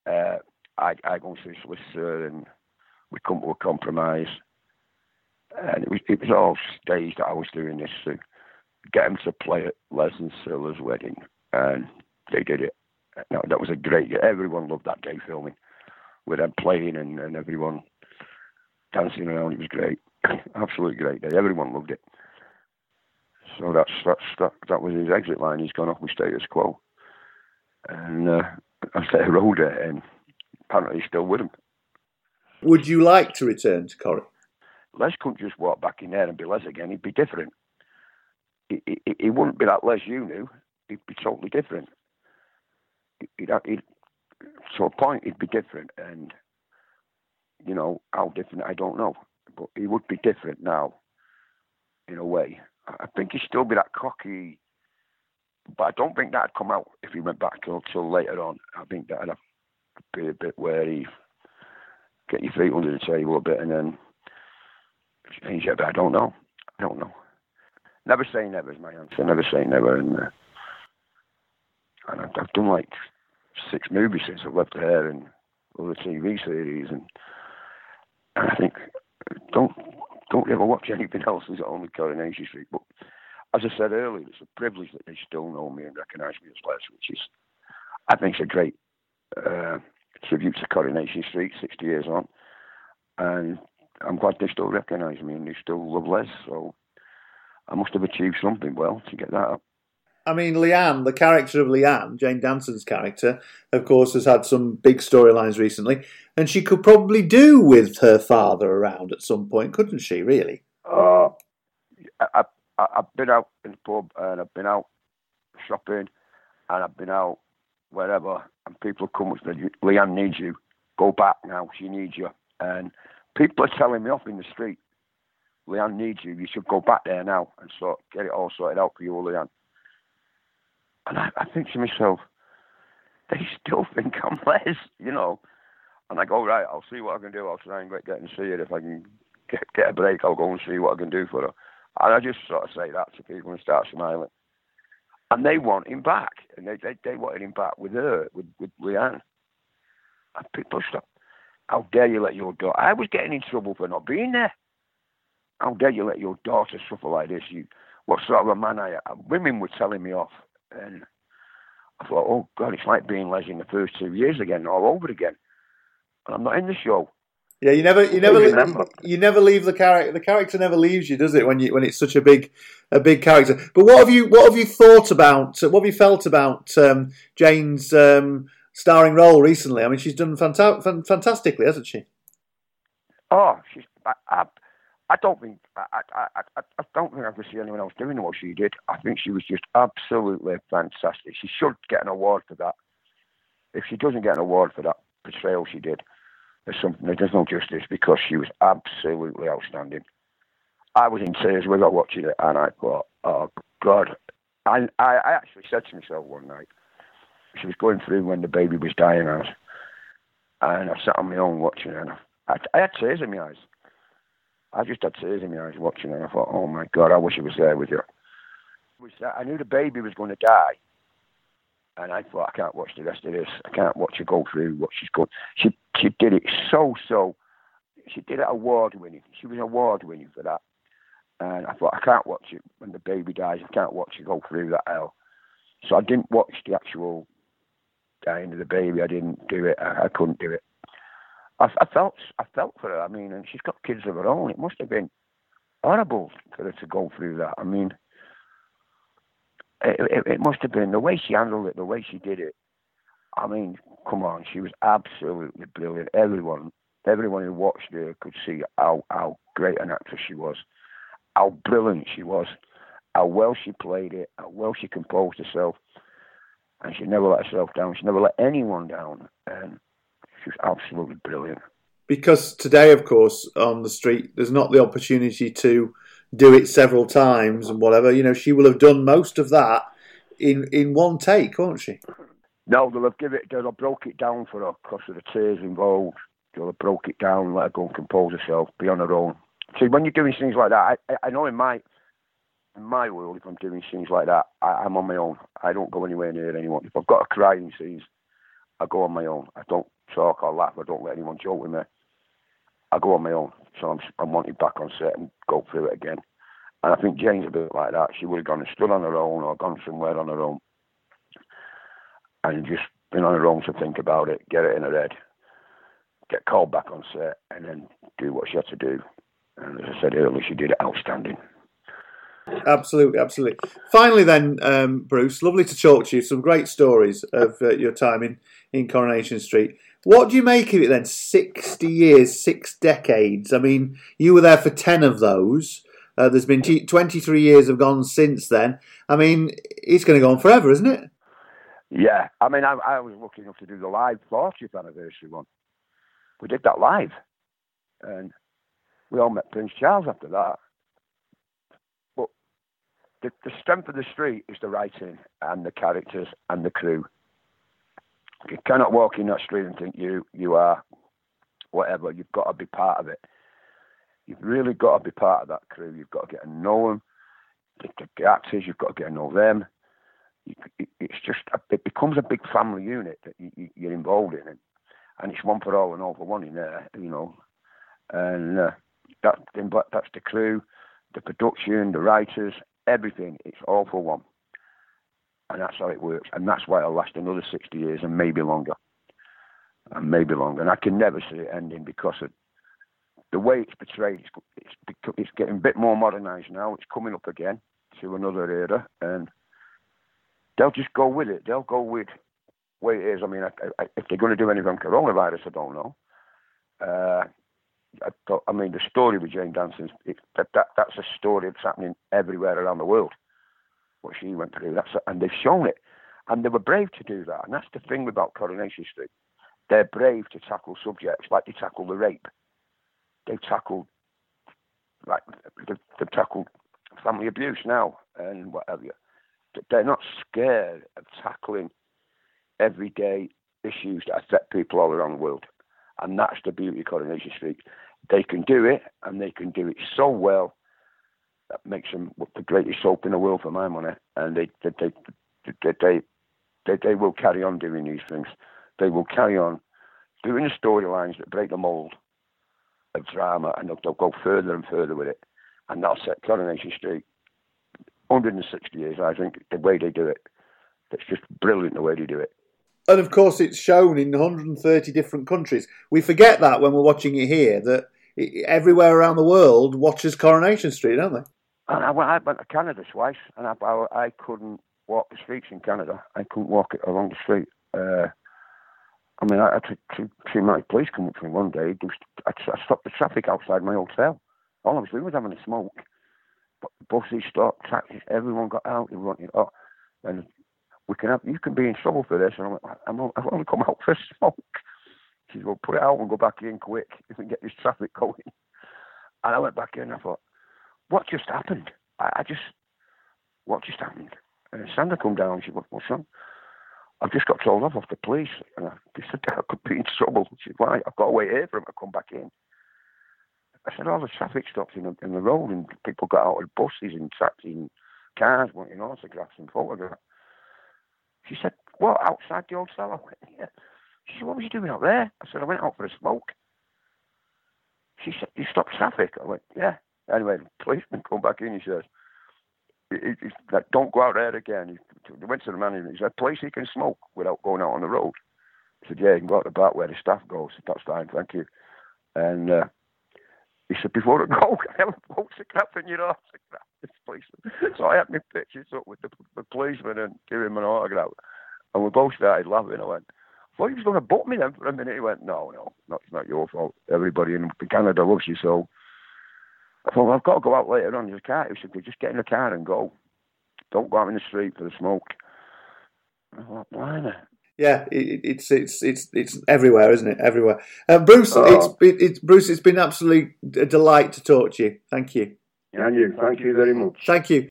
uh, I I go and see solicitor and we come to a compromise. And it was it was all staged that I was doing this to get him to play at Les and Cilla's wedding, and they did it. No, that was a great. Everyone loved that day filming, with them playing and, and everyone dancing around. It was great, absolutely great day. Everyone loved it. So that's that's that. That was his exit line. He's gone off with Status Quo, and uh, I said I wrote it, and apparently he's still with him. Would you like to return to Corrie? Les couldn't just walk back in there and be Les again. He'd be different. He, he, he wouldn't be that Les you knew. He'd be totally different. He'd, he'd, to a point, it'd be different. And, you know, how different, I don't know. But he would be different now, in a way. I think he'd still be that cocky, but I don't think that'd come out if he went back till, later on. I think that'd be a bit wary, get your feet under the table a bit, and then change it, but I don't know. I don't know. Never say never is my answer. Never say never. And, uh, and I've, I've done like six movies since I've left here and other TV series, and, and I think don't don't ever watch anything else as only Coronation Street. But as I said earlier, it's a privilege that they still know me and recognise me as Les, which is I think it's a great uh, tribute to Coronation Street, 60 years on, and I'm glad they still recognise me and they still love Les. So I must have achieved something well to get that up. I mean, Leanne, the character of Leanne, Jane Danson's character, of course, has had some big storylines recently, and she could probably do with her father around at some point, couldn't she? Really? Uh, I, I, I've been out in the pub and I've been out shopping and I've been out wherever, and people have come and said, Leanne needs you. Go back now. She needs you. And people are telling me off in the street, Leanne needs you. You should go back there now and sort get it all sorted out for you, Leanne. And I, I think to myself, they still think I'm Les, you know. And I go, right, I'll see what I can do. I'll try and get, and see it. If I can get, get a break, I'll go and see what I can do for her. And I just sort of say that to people and start smiling. And they want him back. And they, they, they wanted him back with her, with, with Leanne. And people stop. How dare you let your daughter... I was getting in trouble for not being there. How dare you let your daughter suffer like this? You, what sort of a man I am? Women were telling me off and I thought, oh God, it's like being Les in the first two years again, all over again. And I'm not in the show. Yeah, you never, you never, you never leave the character. The character never leaves you, does it? When you when it's such a big, a big character. But what have you, what have you thought about? What have you felt about um, Jane's um, starring role recently? I mean, she's done fanta- fantastically, hasn't she? Oh, she's. I, I, I don't think. I, I, I, I don't think I could see anyone else doing what she did. I think she was just absolutely fantastic. She should get an award for that. If she doesn't get an award for that portrayal she did, there's something that does no justice because she was absolutely outstanding. I was in tears when I was watching it, and I thought, "Oh God!" I, I, I actually said to myself one night, she was going through when the baby was dying out, and I sat on my own watching her, and I, I had tears in my eyes. I just had tears in my eyes watching her, and I thought, "Oh my God, I wish I was there with you." I knew the baby was going to die, and I thought, I can't watch the rest of this. I can't watch her go through what she's going. She she did it so so. She did it award winning. She was award winning for that. And I thought, I can't watch it when the baby dies. I can't watch her go through that hell. So I didn't watch the actual dying of the baby. I didn't do it. I, I couldn't do it. I, I felt I felt for her. I mean, and she's got kids of her own. It must have been horrible for her to go through that. I mean, it, it, it must have been the way she handled it, the way she did it. I mean, come on, she was absolutely brilliant. Everyone, everyone who watched her could see how how great an actress she was, how brilliant she was, how well she played it, how well she composed herself, and she never let herself down. She never let anyone down, and was absolutely brilliant. Because today, of course, on the street, there's not the opportunity to do it several times and whatever. You know, she will have done most of that in in one take, won't she? No, they'll have give it. They'll have broke it down for her because of the tears involved. They'll have broke it down, let her go and compose herself, be on her own. See, when you're doing things like that, I, I know in my in my world, if I'm doing things like that, I, I'm on my own. I don't go anywhere near anyone. If I've got a crying scenes, I go on my own. I don't talk or laugh. I don't let anyone joke with me. I go on my own. So I'm, I'm wanting back on set and go through it again. And I think Jane's a bit like that. She would have gone and stood on her own or gone somewhere on her own and just been on her own to think about it, get it in her head, get called back on set, and then do what she had to do. And as I said earlier, she did it outstanding. Absolutely, absolutely. Finally, then, um, Bruce, lovely to talk to you. Some great stories of uh, your time in, in Coronation Street. What do you make of it then? 60 years, six decades. I mean, you were there for 10 of those. Uh, there's been t- 23 years have gone since then. I mean, it's going to go on forever, isn't it? Yeah, I mean, I, I was lucky enough to do the live 40th anniversary one. We did that live, and we all met Prince Charles after that. The, the strength of the street is the writing and the characters and the crew. You cannot walk in that street and think you you are whatever. You've got to be part of it. You've really got to be part of that crew. You've got to get to know them. The, the actors, you've got to get to know them. You, it, it's just a, it becomes a big family unit that you, you're involved in, and, and it's one for all and all for one in there, you know. And uh, that that's the crew, the production, the writers, everything. It's all for one, and that's how it works. And that's why it'll last another sixty years and maybe longer, and maybe longer. And I can never see it ending because of the way it's portrayed. It's it's, it's getting a bit more modernised now. It's coming up again to another era, and they'll just go with it. They'll go with where it is. I mean, I, I, if they're going to do anything on coronavirus, I don't know. Uh, I, thought, I mean, the story with Jane Danson, that, that that's a story that's happening everywhere around the world. What she went through, that's and they've shown it, and they were brave to do that. And that's the thing about Coronation Street. They're brave to tackle subjects like they tackle the rape. They tackled like they've, they've tackled family abuse now and whatever. They're not scared of tackling everyday issues that affect people all around the world. And that's the beauty of Coronation Street. They can do it, and they can do it so well that makes them the greatest soap in the world for my money. And they they they they, they, they, they will carry on doing these things. They will carry on doing the storylines that break the mold of drama, and they'll, they'll go further and further with it. And that'll set Coronation Street 160 years, I think, the way they do it. It's just brilliant the way they do it. And of course, it's shown in 130 different countries. We forget that when we're watching it here, that everywhere around the world watches Coronation Street, don't they? And I, I went to Canada twice, and I, I, I couldn't walk the streets in Canada. I couldn't walk it along the street. Uh, I mean, I had to, to see my police come up to me one day. I, stopped the traffic outside my hotel. All I was doing was having a smoke. But buses stopped, taxis, everyone got out. They wanted, oh, and we can have, you can be in trouble for this. And I went, I'm, I've only come out for a smoke. She said, well, put it out and go back in quick if we can get this traffic going. And I went back in and I thought, what just happened? I, I just, what just happened? And Sandra come down. She said, what's wrong? I've just got told off off the police. And I said I could be in trouble. She said, why? I've got to wait here for him to come back in. I said, all the traffic stopped in the, in the road and people got out of buses and taxis and cars wanting autographs and photographs. She said, what, outside the hotel? I went, yeah. She said, what was you doing out there? I said, I went out for a smoke. She said, you stopped traffic? I went, yeah. Anyway, the policeman come back in, he says, he, like, don't go out there again. He, went to the manager, he said, place he can smoke without going out on the road. He said, yeah, you can go out the back where the staff goes. I that's fine, thank you. And uh, he said, before I go, I have a photograph in your autograph? This policeman. So I had my pictures up with the, the policeman and give him an autograph. And we both started laughing. I went, I thought he was going to book me then for a minute. He went, no, no, no, it's not your fault. Everybody in Canada loves you, so I thought, well, I've got to go out later on the car. He said, just get in the car and go. Don't go out in the street for the smoke. I thought, blimey. Yeah, it, it's it's it's it's everywhere, isn't it? Everywhere. Uh, Bruce, Oh. it's, it, it's Bruce. It's been absolutely a delight to talk to you. Thank you. And you, thank you very much. Thank you.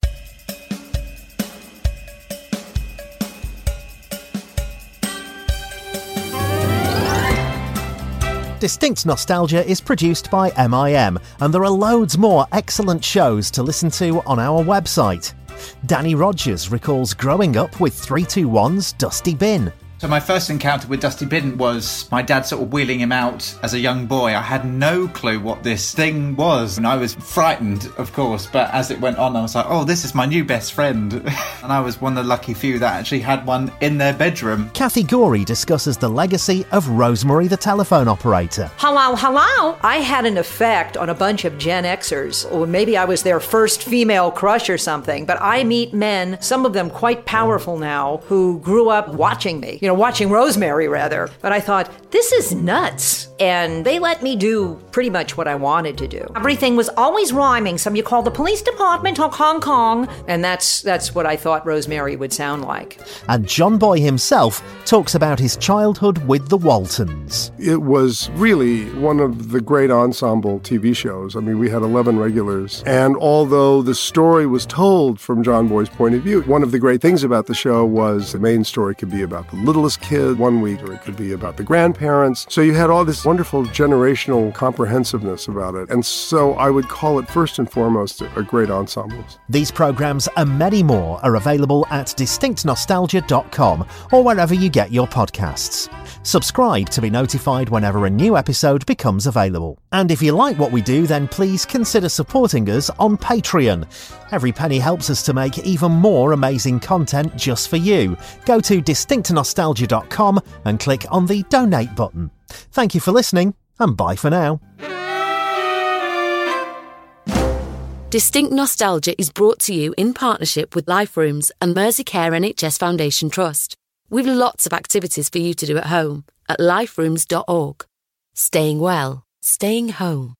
Distinct Nostalgia is produced by MIM, and there are loads more excellent shows to listen to on our website. Danny Rogers recalls growing up with 321's Dusty Bin. So my first encounter with Dusty Bin was my dad sort of wheeling him out as a young boy. I had no clue what this thing was, and I was frightened, of course. But as it went on, I was like, "Oh, this is my new best friend," and I was one of the lucky few that actually had one in their bedroom. Kathy Gorey discusses the legacy of Rosemary the telephone operator. Hello, hello. I had an effect on a bunch of Gen Xers, or maybe I was their first female crush or something. But I meet men, some of them quite powerful now, who grew up watching me, you know, watching Rosemary rather. But I thought, this is nuts. And they let me do pretty much what I wanted to do. Everything was always rhyming. Some you call the police department of Hong Kong. And that's that's what I thought Rosemary would sound like. And John Boy himself talks about his childhood with the Waltons. It was really one of the great ensemble TV shows. I mean, we had 11 regulars. And although the story was told from John Boy's point of view, one of the great things about the show was the main story could be about the littlest kid one week, or it could be about the grandparents. So you had all this wonderful generational comprehensiveness about it. And so I would call it first and foremost a great ensemble. These programs and many more are available at distinctnostalgia.com or wherever you get your podcasts. Subscribe to be notified whenever a new episode becomes available. And if you like what we do, then please consider supporting us on Patreon. Every penny helps us to make even more amazing content just for you. Go to distinctnostalgia.com and click on the donate button. Thank you for listening, and bye for now. Distinct Nostalgia is brought to you in partnership with Life Rooms and Merseycare NHS Foundation Trust. We've lots of activities for you to do at home at liferooms.org. Staying well, staying home.